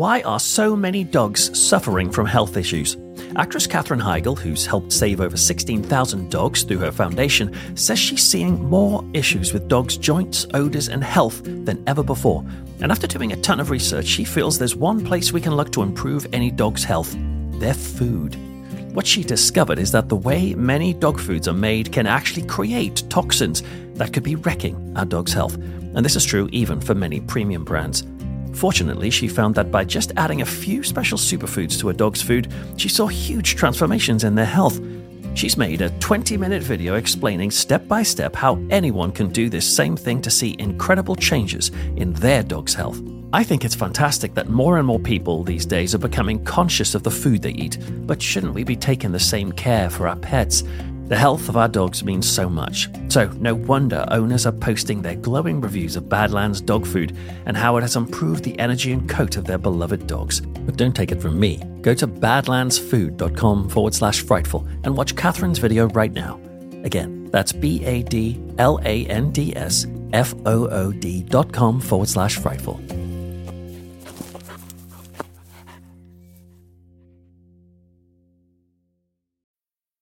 Why are so many dogs suffering from health issues? Actress Katherine Heigl, who's helped save over 16,000 dogs through her foundation, says she's seeing more issues with dogs' joints, odours, and health than ever before. And after doing a ton of research, she feels there's one place we can look to improve any dog's health their food. What she discovered is that the way many dog foods are made can actually create toxins that could be wrecking our dog's health. And this is true even for many premium brands. Fortunately, she found that by just adding a few special superfoods to a dog's food, she saw huge transformations in their health. She's made a 20 minute video explaining step by step how anyone can do this same thing to see incredible changes in their dog's health. I think it's fantastic that more and more people these days are becoming conscious of the food they eat, but shouldn't we be taking the same care for our pets? The health of our dogs means so much. So, no wonder owners are posting their glowing reviews of Badlands dog food and how it has improved the energy and coat of their beloved dogs. But don't take it from me. Go to badlandsfood.com forward slash frightful and watch Katherine's video right now. Again, that's B A D L A N D S F O O D dot com forward slash frightful.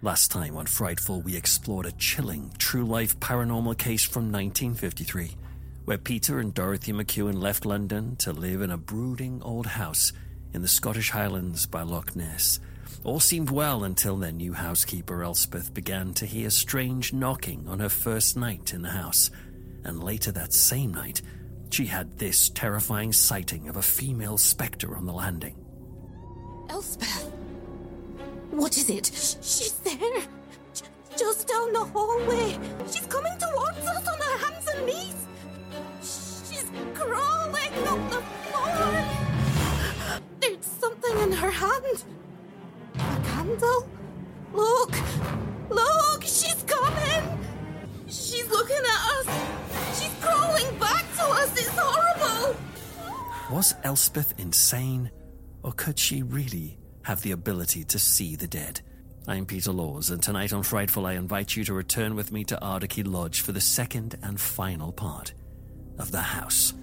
Last time on Frightful, we explored a chilling, true life paranormal case from 1953, where Peter and Dorothy McEwan left London to live in a brooding old house in the Scottish Highlands by Loch Ness. All seemed well until their new housekeeper, Elspeth, began to hear strange knocking on her first night in the house. And later that same night, she had this terrifying sighting of a female spectre on the landing. Elspeth! What is it? She's there! Just down the hallway! She's coming towards us on her hands and knees! She's crawling up the floor! There's something in her hand! A candle? Look! Look! She's coming! She's looking at us! She's crawling back to us! It's horrible! Was Elspeth insane? Or could she really have the ability to see the dead? I'm Peter Laws, and tonight on Frightful, I invite you to return with me to Ardachie Lodge for the second and final part of The House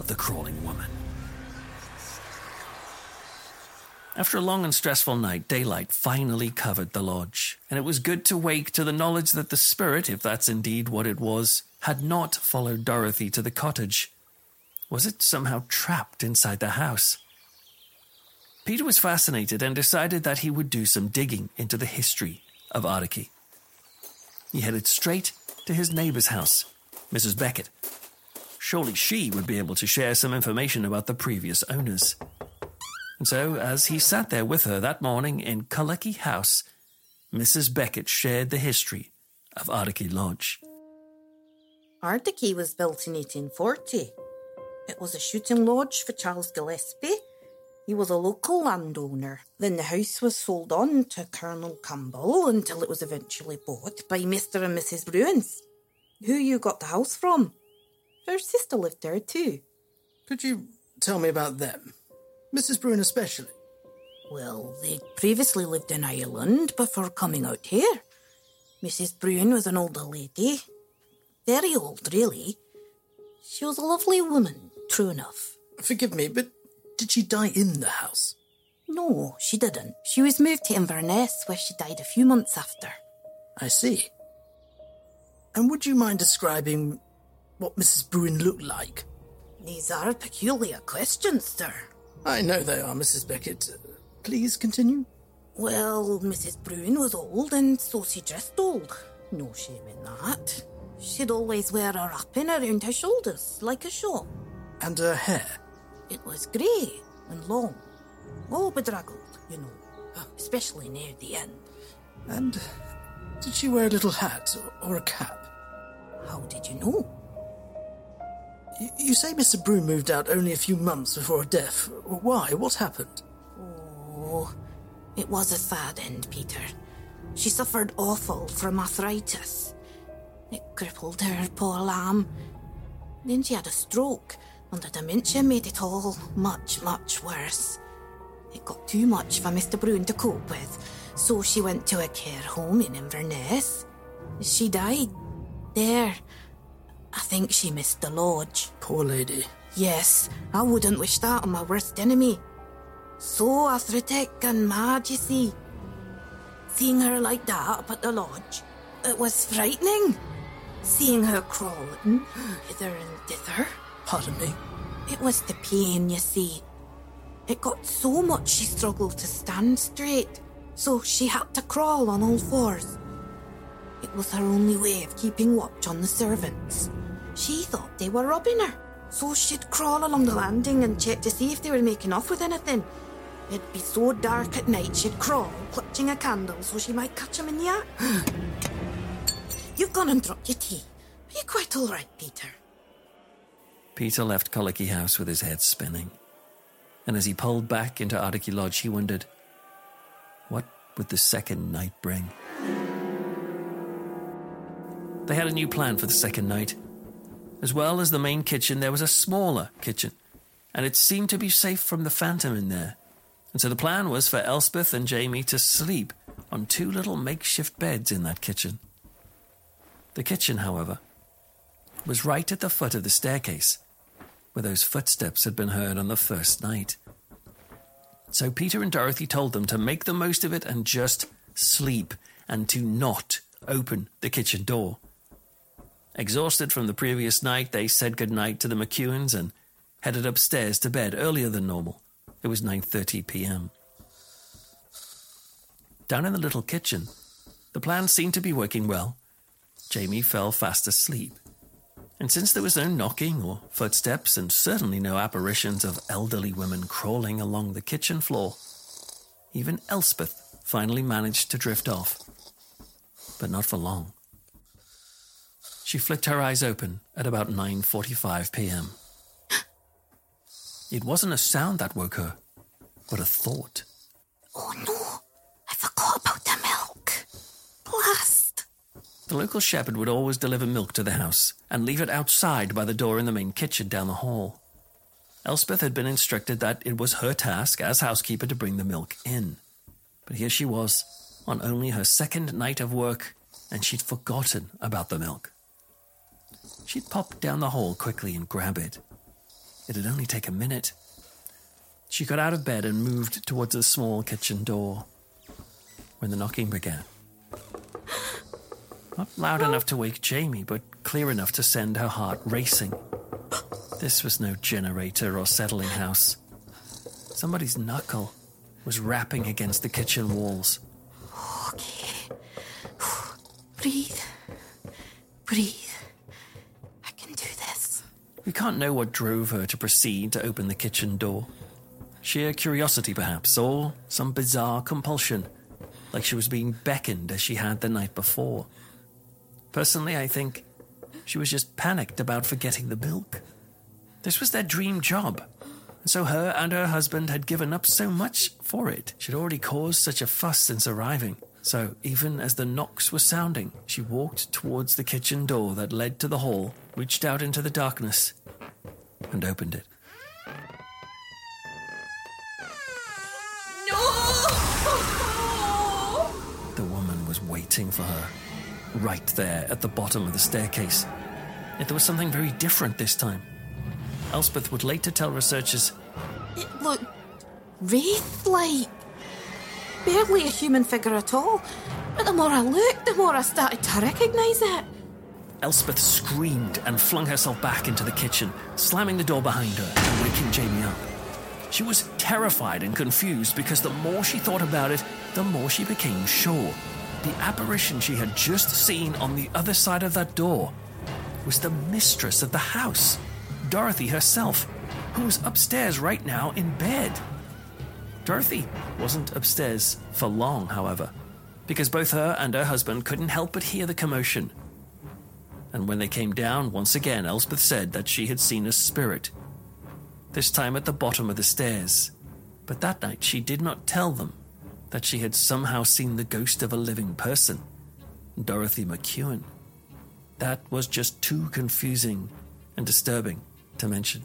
of the Crawling Woman. After a long and stressful night, daylight finally covered the lodge, and it was good to wake to the knowledge that the spirit, if that's indeed what it was, had not followed Dorothy to the cottage. Was it somehow trapped inside the house? Peter was fascinated and decided that he would do some digging into the history of Ardachie. He headed straight to his neighbor's house, Mrs. Beckett. Surely she would be able to share some information about the previous owners. And so, as he sat there with her that morning in Cullecky House, Mrs. Beckett shared the history of Ardachie Lodge. Ardachie was built in 1840. It was a shooting lodge for Charles Gillespie. He was a local landowner. Then the house was sold on to Colonel Campbell until it was eventually bought by Mr. and Mrs. Bruins, who you got the house from. Her sister lived there too. Could you tell me about them? Mrs. Bruin especially. Well, they'd previously lived in Ireland before coming out here. Mrs. Bruin was an older lady. Very old, really. She was a lovely woman, true enough. Forgive me, but did she die in the house? No, she didn't. She was moved to Inverness, where she died a few months after. I see. And would you mind describing what Mrs. Bruin looked like? These are peculiar questions, sir. I know they are, Mrs. Beckett. Please continue. Well, Mrs. Bruin was old, and so she dressed old. No shame in that. She'd always wear a wrapping around her shoulders, like a shawl. And her hair? It was grey and long. All bedraggled, you know, especially near the end. And did she wear a little hat or a cap? How did you know? Y- You say Mr. Bruin moved out only a few months before her death. Why? What happened? Oh, it was a sad end, Peter. She suffered awful from arthritis. It crippled her, poor lamb. Then she had a stroke, and the dementia made it all much, much worse. It got too much for Mr. Bruin to cope with, so she went to a care home in Inverness. She died there. I think she missed the lodge. Poor lady. Yes, I wouldn't wish that on my worst enemy. So arthritic and mad, you see. Seeing her like that up at the lodge, it was frightening. Seeing her crawling hither and thither. Pardon me. It was the pain, you see. It got so much she struggled to stand straight, so she had to crawl on all fours. It was her only way of keeping watch on the servants. She thought they were robbing her, so she'd crawl along the landing and check to see if they were making off with anything. It'd be so dark at night she'd crawl, clutching a candle so she might catch 'em in the act. You've gone and dropped your tea. Are you quite all right, Peter? Peter left Colicky House with his head spinning. And as he pulled back into Ardachie Lodge, he wondered, what would the second night bring? They had a new plan for the second night. As well as the main kitchen, there was a smaller kitchen, and it seemed to be safe from the phantom in there. And so the plan was for Elspeth and Jamie to sleep on two little makeshift beds in that kitchen. The kitchen, however, was right at the foot of the staircase, where those footsteps had been heard on the first night. So Peter and Dorothy told them to make the most of it and just sleep, and to not open the kitchen door. Exhausted from the previous night, they said goodnight to the McEwans and headed upstairs to bed earlier than normal. It was 9:30 p.m. Down in the little kitchen, the plan seemed to be working well. Jamie fell fast asleep. And since there was no knocking or footsteps, and certainly no apparitions of elderly women crawling along the kitchen floor, even Elspeth finally managed to drift off. But not for long. She flicked her eyes open at about 9:45 p.m. It wasn't a sound that woke her, but a thought. Oh no, I forgot about the milk. Blast! The local shepherd would always deliver milk to the house and leave it outside by the door in the main kitchen down the hall. Elspeth had been instructed that it was her task as housekeeper to bring the milk in. But here she was, on only her second night of work, and she'd forgotten about the milk. She'd pop down the hall quickly and grab it. It'd only take a minute. She got out of bed and moved towards the small kitchen door when the knocking began. Not loud enough to wake Jamie, but clear enough to send her heart racing. This was no generator or settling house. Somebody's knuckle was rapping against the kitchen walls. Okay. Breathe. Breathe. I can do this. We can't know what drove her to proceed to open the kitchen door. Sheer curiosity, perhaps, or some bizarre compulsion, like she was being beckoned as she had the night before. Personally, I think she was just panicked about forgetting the milk. This was their dream job, and so her and her husband had given up so much for it. She'd already caused such a fuss since arriving. So, even as the knocks were sounding, she walked towards the kitchen door that led to the hall, reached out into the darkness, and opened it. No! The woman was waiting for her, right there at the bottom of the staircase. Yet there was something very different this time. Elspeth would later tell researchers It looked wraith like. Barely a human figure at all. But the more I looked, the more I started to recognise it. Elspeth screamed and flung herself back into the kitchen, slamming the door behind her and waking Jamie up. She was terrified and confused because the more she thought about it, the more she became sure. The apparition she had just seen on the other side of that door was the mistress of the house, Dorothy herself, who was upstairs right now in bed. Dorothy wasn't upstairs for long, however, because both her and her husband couldn't help but hear the commotion. and when they came down, once again, Elspeth said that she had seen a spirit, this time at the bottom of the stairs. But that night she did not tell them that she had somehow seen the ghost of a living person, Dorothy McEwan. That was just too confusing and disturbing to mention.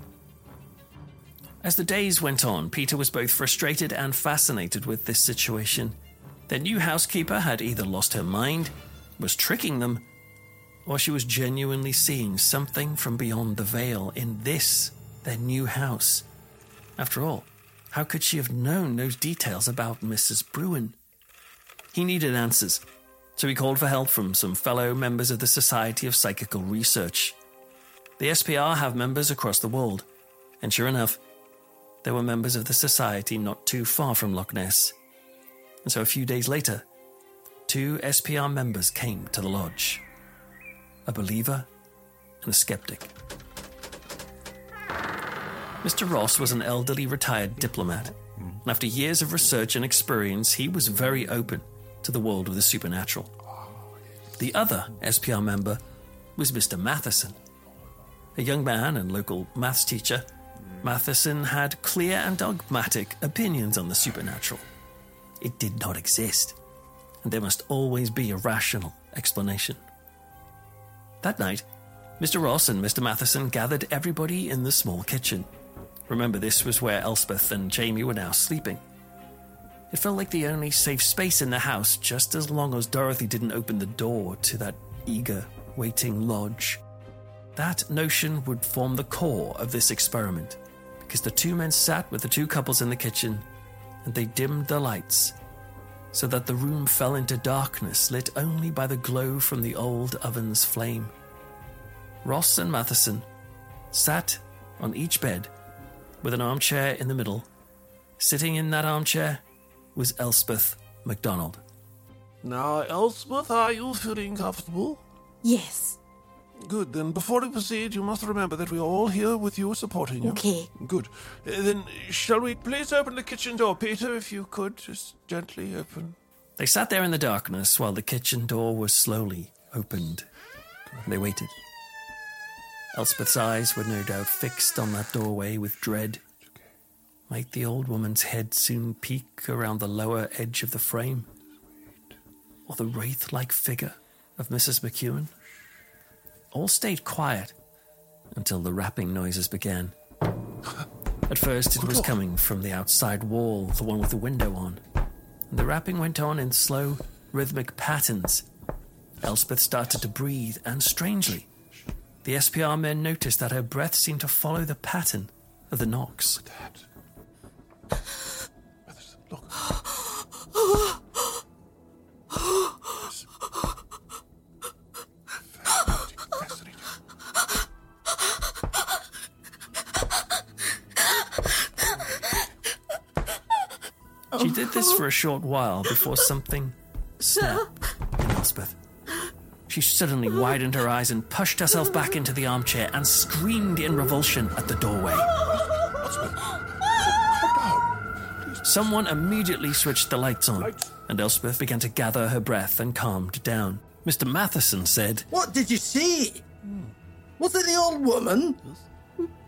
As the days went on, Peter was both frustrated and fascinated with this situation. Their new housekeeper had either lost her mind, was tricking them, or she was genuinely seeing something from beyond the veil in this, their new house. After all, how could she have known those details about Mrs. Bruin? He needed answers, so he called for help from some fellow members of the Society of Psychical Research. The SPR have members across the world, and sure enough, there were members of the society not too far from Loch Ness. And so a few days later, two SPR members came to the lodge a believer and a skeptic. Mr. Ross was an elderly retired diplomat, and after years of research and experience, he was very open to the world of the supernatural. Oh, the other SPR member was Mr. Matheson. A young man and local maths teacher, mm. Matheson had clear and dogmatic opinions on the supernatural. It did not exist, and there must always be a rational explanation. That night, Mr. Ross and Mr. Matheson gathered everybody in the small kitchen. Remember, this was where Elspeth and Jamie were now sleeping. It felt like the only safe space in the house, just as long as Dorothy didn't open the door to that eager, waiting lodge. That notion would form the core of this experiment, because the two men sat with the two couples in the kitchen and they dimmed the lights so that the room fell into darkness lit only by the glow from the old oven's flame. Ross and Matheson sat on each bed with an armchair in the middle. Sitting in that armchair was Elspeth McDonald. Now, Elspeth, are you feeling comfortable? Yes. Good. Then before we proceed, you must remember that we are all here with you, supporting you. Okay. Good. Uh, then, shall we please open the kitchen door, Peter, if you could, just gently open. They sat there in the darkness while the kitchen door was slowly opened. They waited. Elspeth's eyes were no doubt fixed on that doorway with dread. Might the old woman's head soon peek around the lower edge of the frame? Or the wraith like figure of Mrs. McEwan? All stayed quiet until the rapping noises began. At first, it was coming from the outside wall, the one with the window on. And the rapping went on in slow, rhythmic patterns. Elspeth started to breathe, and strangely, the SPR men noticed that her breath seemed to follow the pattern of the knocks. That. Look. She did this for a short while before something snapped in Elspeth. She suddenly widened her eyes and pushed herself back into the armchair and screamed in revulsion at the doorway. Someone immediately switched the lights on, and Elspeth began to gather her breath and calmed down. Mr. Matheson said, What did you see? Was it the old woman?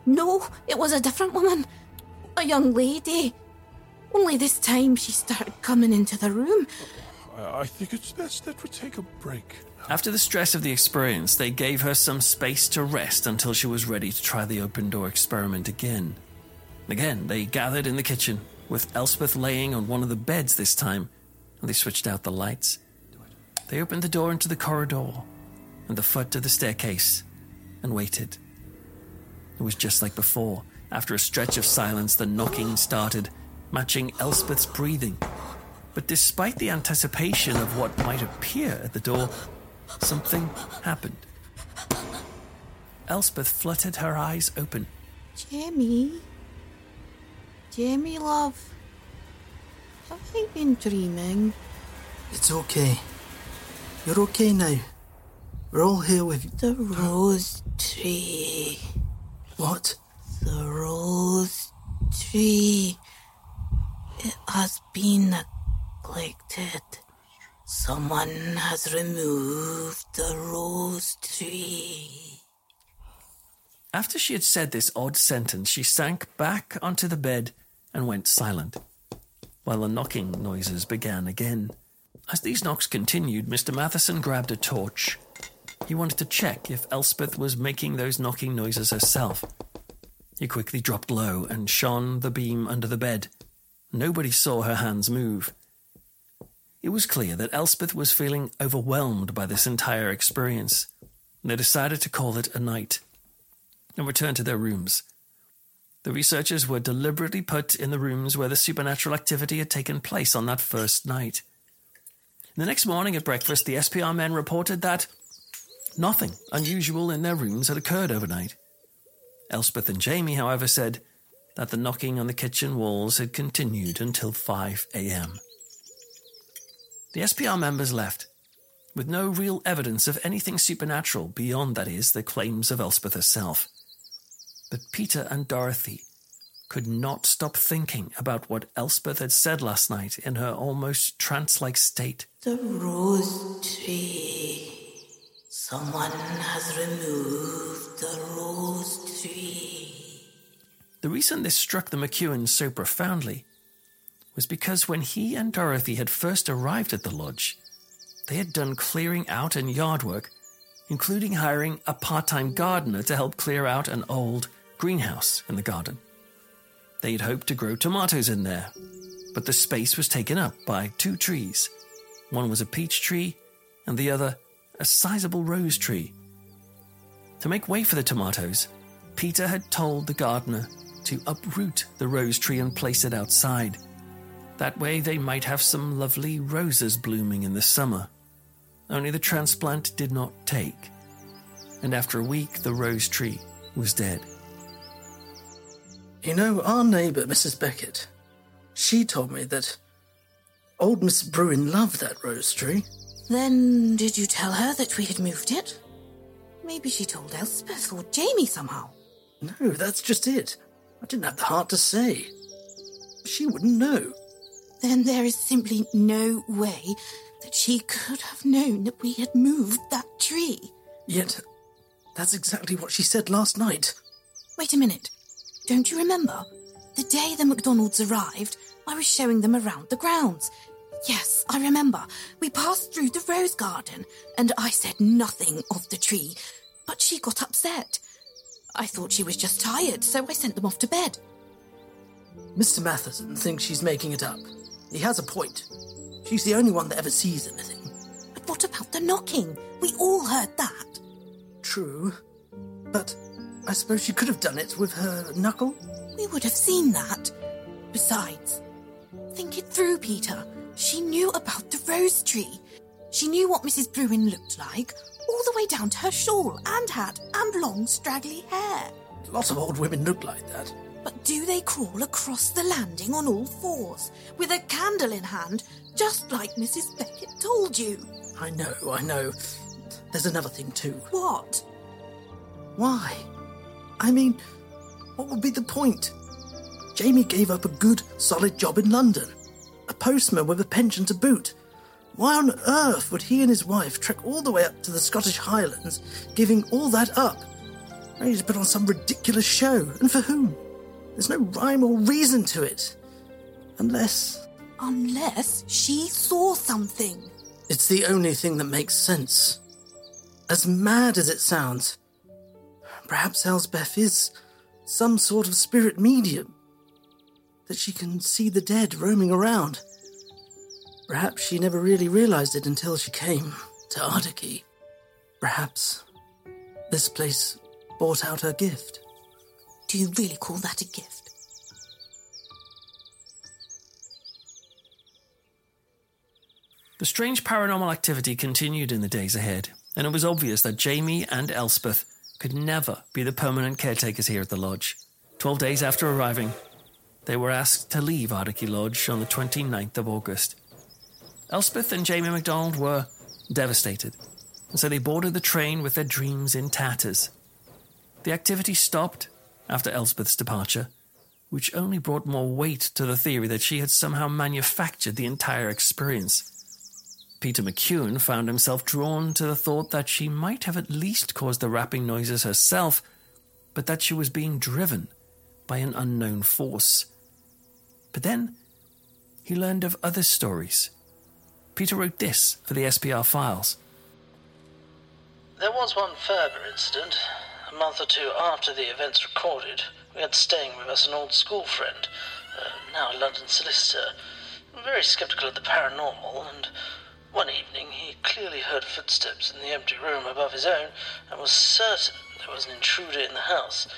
No, it was a different woman. A young lady. Only this time she started coming into the room. I, think it's best that we take a break. After the stress of the experience, they gave her some space to rest until she was ready to try the open door experiment again. Again, they gathered in the kitchen, with Elspeth laying on one of the beds this time, and they switched out the lights. They opened the door into the corridor and the foot of the staircase and waited. It was just like before. After a stretch of silence, the knocking started, matching Elspeth's breathing. But despite the anticipation of what might appear at the door, something happened. Elspeth fluttered her eyes open. Jamie? Jamie, love. Have I been dreaming? It's okay. You're okay now. We're all here with you. The rose tree. What? The rose tree. It has been neglected. Someone has removed the rose tree. After she had said this odd sentence, she sank back onto the bed and went silent, while the knocking noises began again. As these knocks continued, Mr. Matheson grabbed a torch. He wanted to check if Elspeth was making those knocking noises herself. He quickly dropped low and shone the beam under the bed. Nobody saw her hands move. It was clear that Elspeth was feeling overwhelmed by this entire experience. They decided to call it a night and return to their rooms. The researchers were deliberately put in the rooms where the supernatural activity had taken place on that first night. The next morning at breakfast, the SPR men reported that nothing unusual in their rooms had occurred overnight. Elspeth and Jamie, however, said that the knocking on the kitchen walls had continued until 5 a.m. The SPR members left, with no real evidence of anything supernatural beyond, that is, the claims of Elspeth herself. But Peter and Dorothy could not stop thinking about what Elspeth had said last night in her almost trance like state. The rose tree. Someone has removed the rose tree. The reason this struck the McEwans so profoundly was because when he and Dorothy had first arrived at the lodge, they had done clearing out and yard work, including hiring a part time gardener to help clear out an old greenhouse in the garden. They had hoped to grow tomatoes in there, but the space was taken up by two trees. One was a peach tree, and the other a sizable rose tree. To make way for the tomatoes, Peter had told the gardener to uproot the rose tree and place it outside. That way they might have some lovely roses blooming in the summer. Only the transplant did not take, and after a week the rose tree was dead. You know, our neighbour, Mrs. Beckett, she told me that old Miss Bruin loved that rose tree. Then did you tell her that we had moved it? Maybe she told Elspeth or Jamie somehow. No, that's just it. I didn't have the heart to say. She wouldn't know. Then there is simply no way that she could have known that we had moved that tree. Yet, that's exactly what she said last night. Wait a minute. Don't you remember? The day the McDonalds arrived, I was showing them around the grounds. Yes, I remember. We passed through the rose garden, and I said nothing of the tree, but she got upset. I thought she was just tired, so I sent them off to bed. Mr. Matheson thinks she's making it up. He has a point. She's the only one that ever sees anything. But what about the knocking? We all heard that. True. But I suppose she could have done it with her knuckle? We would have seen that. Besides, think it through, Peter. She knew about the rose tree. She knew what Mrs. Bruin looked like, all the way down to her shawl and hat and long straggly hair. Lots of old women look like that. But do they crawl across the landing on all fours, with a candle in hand, just like Mrs. Beckett told you? I know, I know. There's another thing too. What? Why? I mean, what would be the point? Jamie gave up a good, solid job in London, a postman with a pension to boot. Why on earth would he and his wife trek all the way up to the Scottish Highlands, giving all that up, only to put on some ridiculous show? And for whom? There's no rhyme or reason to it. Unless. Unless she saw something. It's the only thing that makes sense. As mad as it sounds, perhaps Elspeth is some sort of spirit medium. That she can see the dead roaming around. Perhaps she never really realized it until she came to Ardachie. Perhaps this place brought out her gift. Do you really call that a gift? The strange paranormal activity continued in the days ahead, and it was obvious that Jamie and Elspeth could never be the permanent caretakers here at the lodge. Twelve days after arriving, they were asked to leave Ardachie Lodge on the 29th of August. Elspeth and Jamie McDonald were devastated, and so they boarded the train with their dreams in tatters. The activity stopped after Elspeth's departure, which only brought more weight to the theory that she had somehow manufactured the entire experience. Peter McEwan found himself drawn to the thought that she might have at least caused the rapping noises herself, but that she was being driven by an unknown force. But then he learned of other stories. Peter wrote this for the SPR files. There was one further incident. A month or two after the events recorded, we had staying with us an old school friend, uh, now a London solicitor, very skeptical of the paranormal, and one evening he clearly heard footsteps in the empty room above his own and was certain there was an intruder in the house.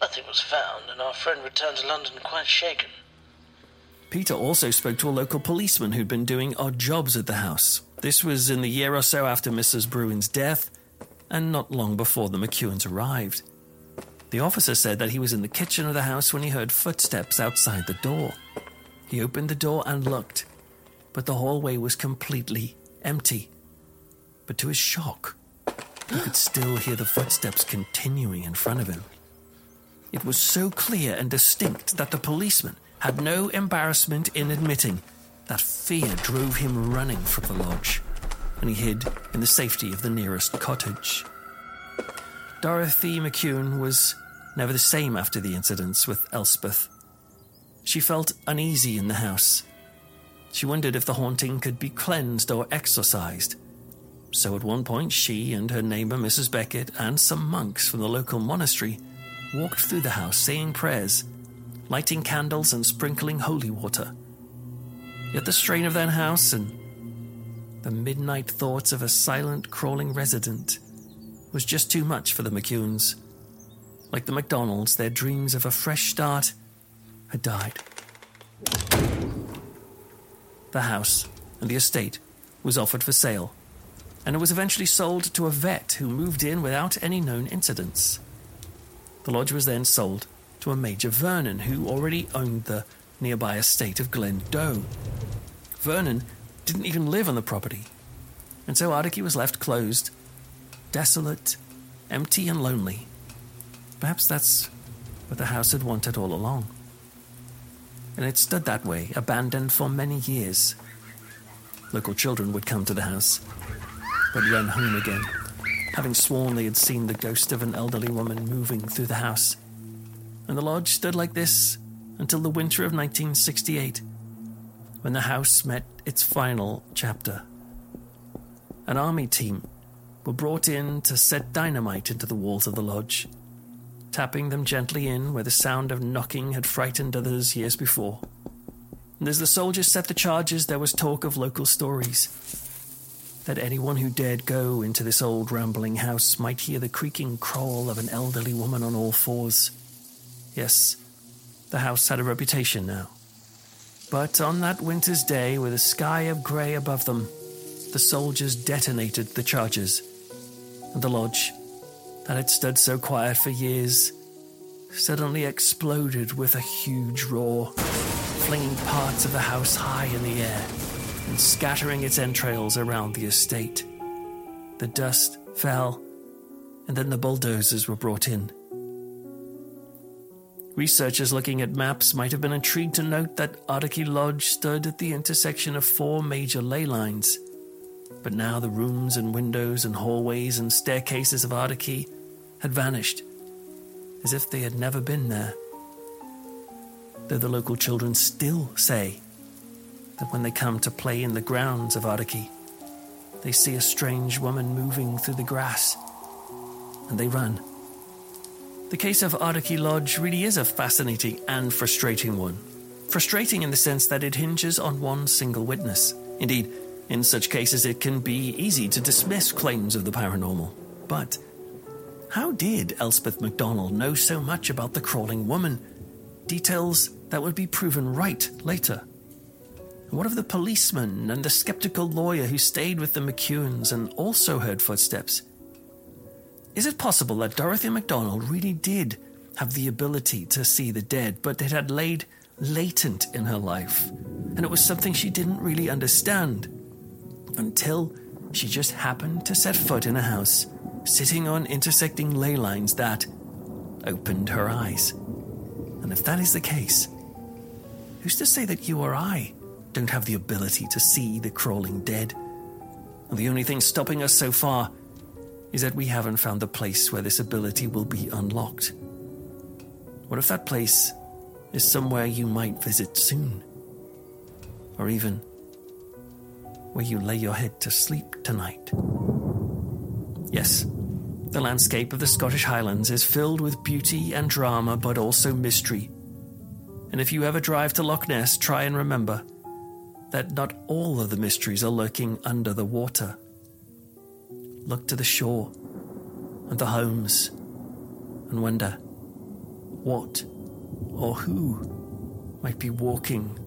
Nothing was found, and our friend returned to London quite shaken. Peter also spoke to a local policeman who'd been doing odd jobs at the house. This was in the year or so after Mrs. Bruin's death, and not long before the McEwans arrived. The officer said that he was in the kitchen of the house when he heard footsteps outside the door. He opened the door and looked, but the hallway was completely empty. But to his shock, he could still hear the footsteps continuing in front of him. It was so clear and distinct that the policeman had no embarrassment in admitting that fear drove him running from the lodge, and he hid in the safety of the nearest cottage. Dorothy McEwan was never the same after the incidents with Elspeth. She felt uneasy in the house. She wondered if the haunting could be cleansed or exorcised. So at one point, she and her neighbor Mrs. Beckett and some monks from the local monastery walked through the house saying prayers, lighting candles and sprinkling holy water. Yet the strain of that house and the midnight thoughts of a silent, crawling resident was just too much for the McEwans. Like the McDonalds, their dreams of a fresh start had died. The house and the estate was offered for sale, and it was eventually sold to a vet who moved in without any known incidents. The lodge was then sold to a Major Vernon who already owned the nearby estate of Glen Doe. Vernon didn't even live on the property, and so Ardachie was left closed, desolate, empty, and lonely. Perhaps that's what the house had wanted all along. And it stood that way, abandoned for many years. Local children would come to the house, but run home again, having sworn they had seen the ghost of an elderly woman moving through the house. And the lodge stood like this until the winter of 1968, when the house met its final chapter. An army team were brought in to set dynamite into the walls of the lodge, tapping them gently in where the sound of knocking had frightened others years before. And as the soldiers set the charges, there was talk of local stories. That anyone who dared go into this old rambling house might hear the creaking crawl of an elderly woman on all fours. Yes, the house had a reputation now. But on that winter's day, with a sky of grey above them, the soldiers detonated the charges, and the lodge, that had stood so quiet for years, suddenly exploded with a huge roar, flinging parts of the house high in the air and scattering its entrails around the estate. The dust fell, and then the bulldozers were brought in. Researchers looking at maps might have been intrigued to note that Ardachie Lodge stood at the intersection of four major ley lines. But now the rooms and windows and hallways and staircases of Ardachie had vanished, as if they had never been there. Though the local children still say that when they come to play in the grounds of Ardachie, they see a strange woman moving through the grass, and they run. The case of Ardachie Lodge really is a fascinating and frustrating one. Frustrating in the sense that it hinges on one single witness. Indeed, in such cases, it can be easy to dismiss claims of the paranormal. But how did Elspeth McDonald know so much about the crawling woman? Details that would be proven right later. What of the policeman and the skeptical lawyer who stayed with the McEwans and also heard footsteps? Is it possible that Dorothy MacDonald really did have the ability to see the dead, but it had laid latent in her life, and it was something she didn't really understand until she just happened to set foot in a house sitting on intersecting ley lines that opened her eyes? And if that is the case, who's to say that you or I don't have the ability to see the crawling dead The only thing stopping us so far is that we haven't found the place where this ability will be unlocked. What if that place is somewhere you might visit soon? Or even where you lay your head to sleep tonight? Yes, the landscape of the Scottish Highlands is filled with beauty and drama, but also mystery. And if you ever drive to Loch Ness, try and remember that not all of the mysteries are lurking under the water. Look to the shore and the homes and wonder what or who might be walking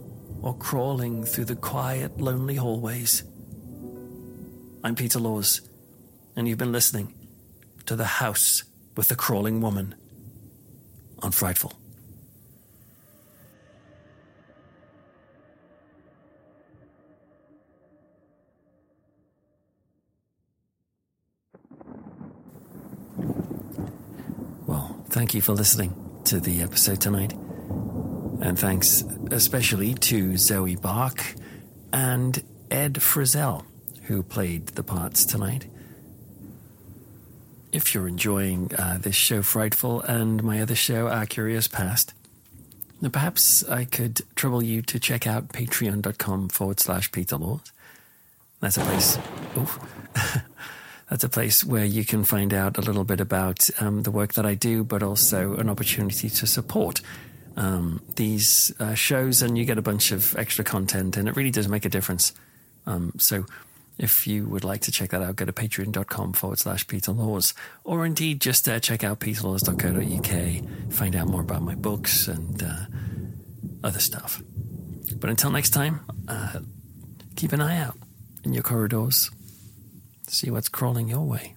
or crawling through the quiet, lonely hallways. I'm Peter Laws, and you've been listening to The House with the Crawling Woman on Frightful. Well, thank you for listening to the episode tonight. And thanks especially to Zoe Barke and Ed Frizzel, who played the parts tonight. If you're enjoying uh, this show, Frightful, and my other show, Our Curious Past, then perhaps I could trouble you to check out patreon.com forward slash Peter Laws. That's a place. Oof. That's a place where you can find out a little bit about um, the work that I do, but also an opportunity to support um, these uh, shows, and you get a bunch of extra content, and it really does make a difference. Um, so, if you would like to check that out, go to patreon.com forward slash Peter Laws, or indeed just uh, check out peterlaws.co.uk, find out more about my books and uh, other stuff. But until next time, uh, keep an eye out in your corridors see what's crawling your way.